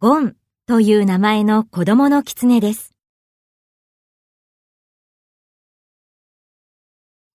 ゴンという名前の子供の狐です。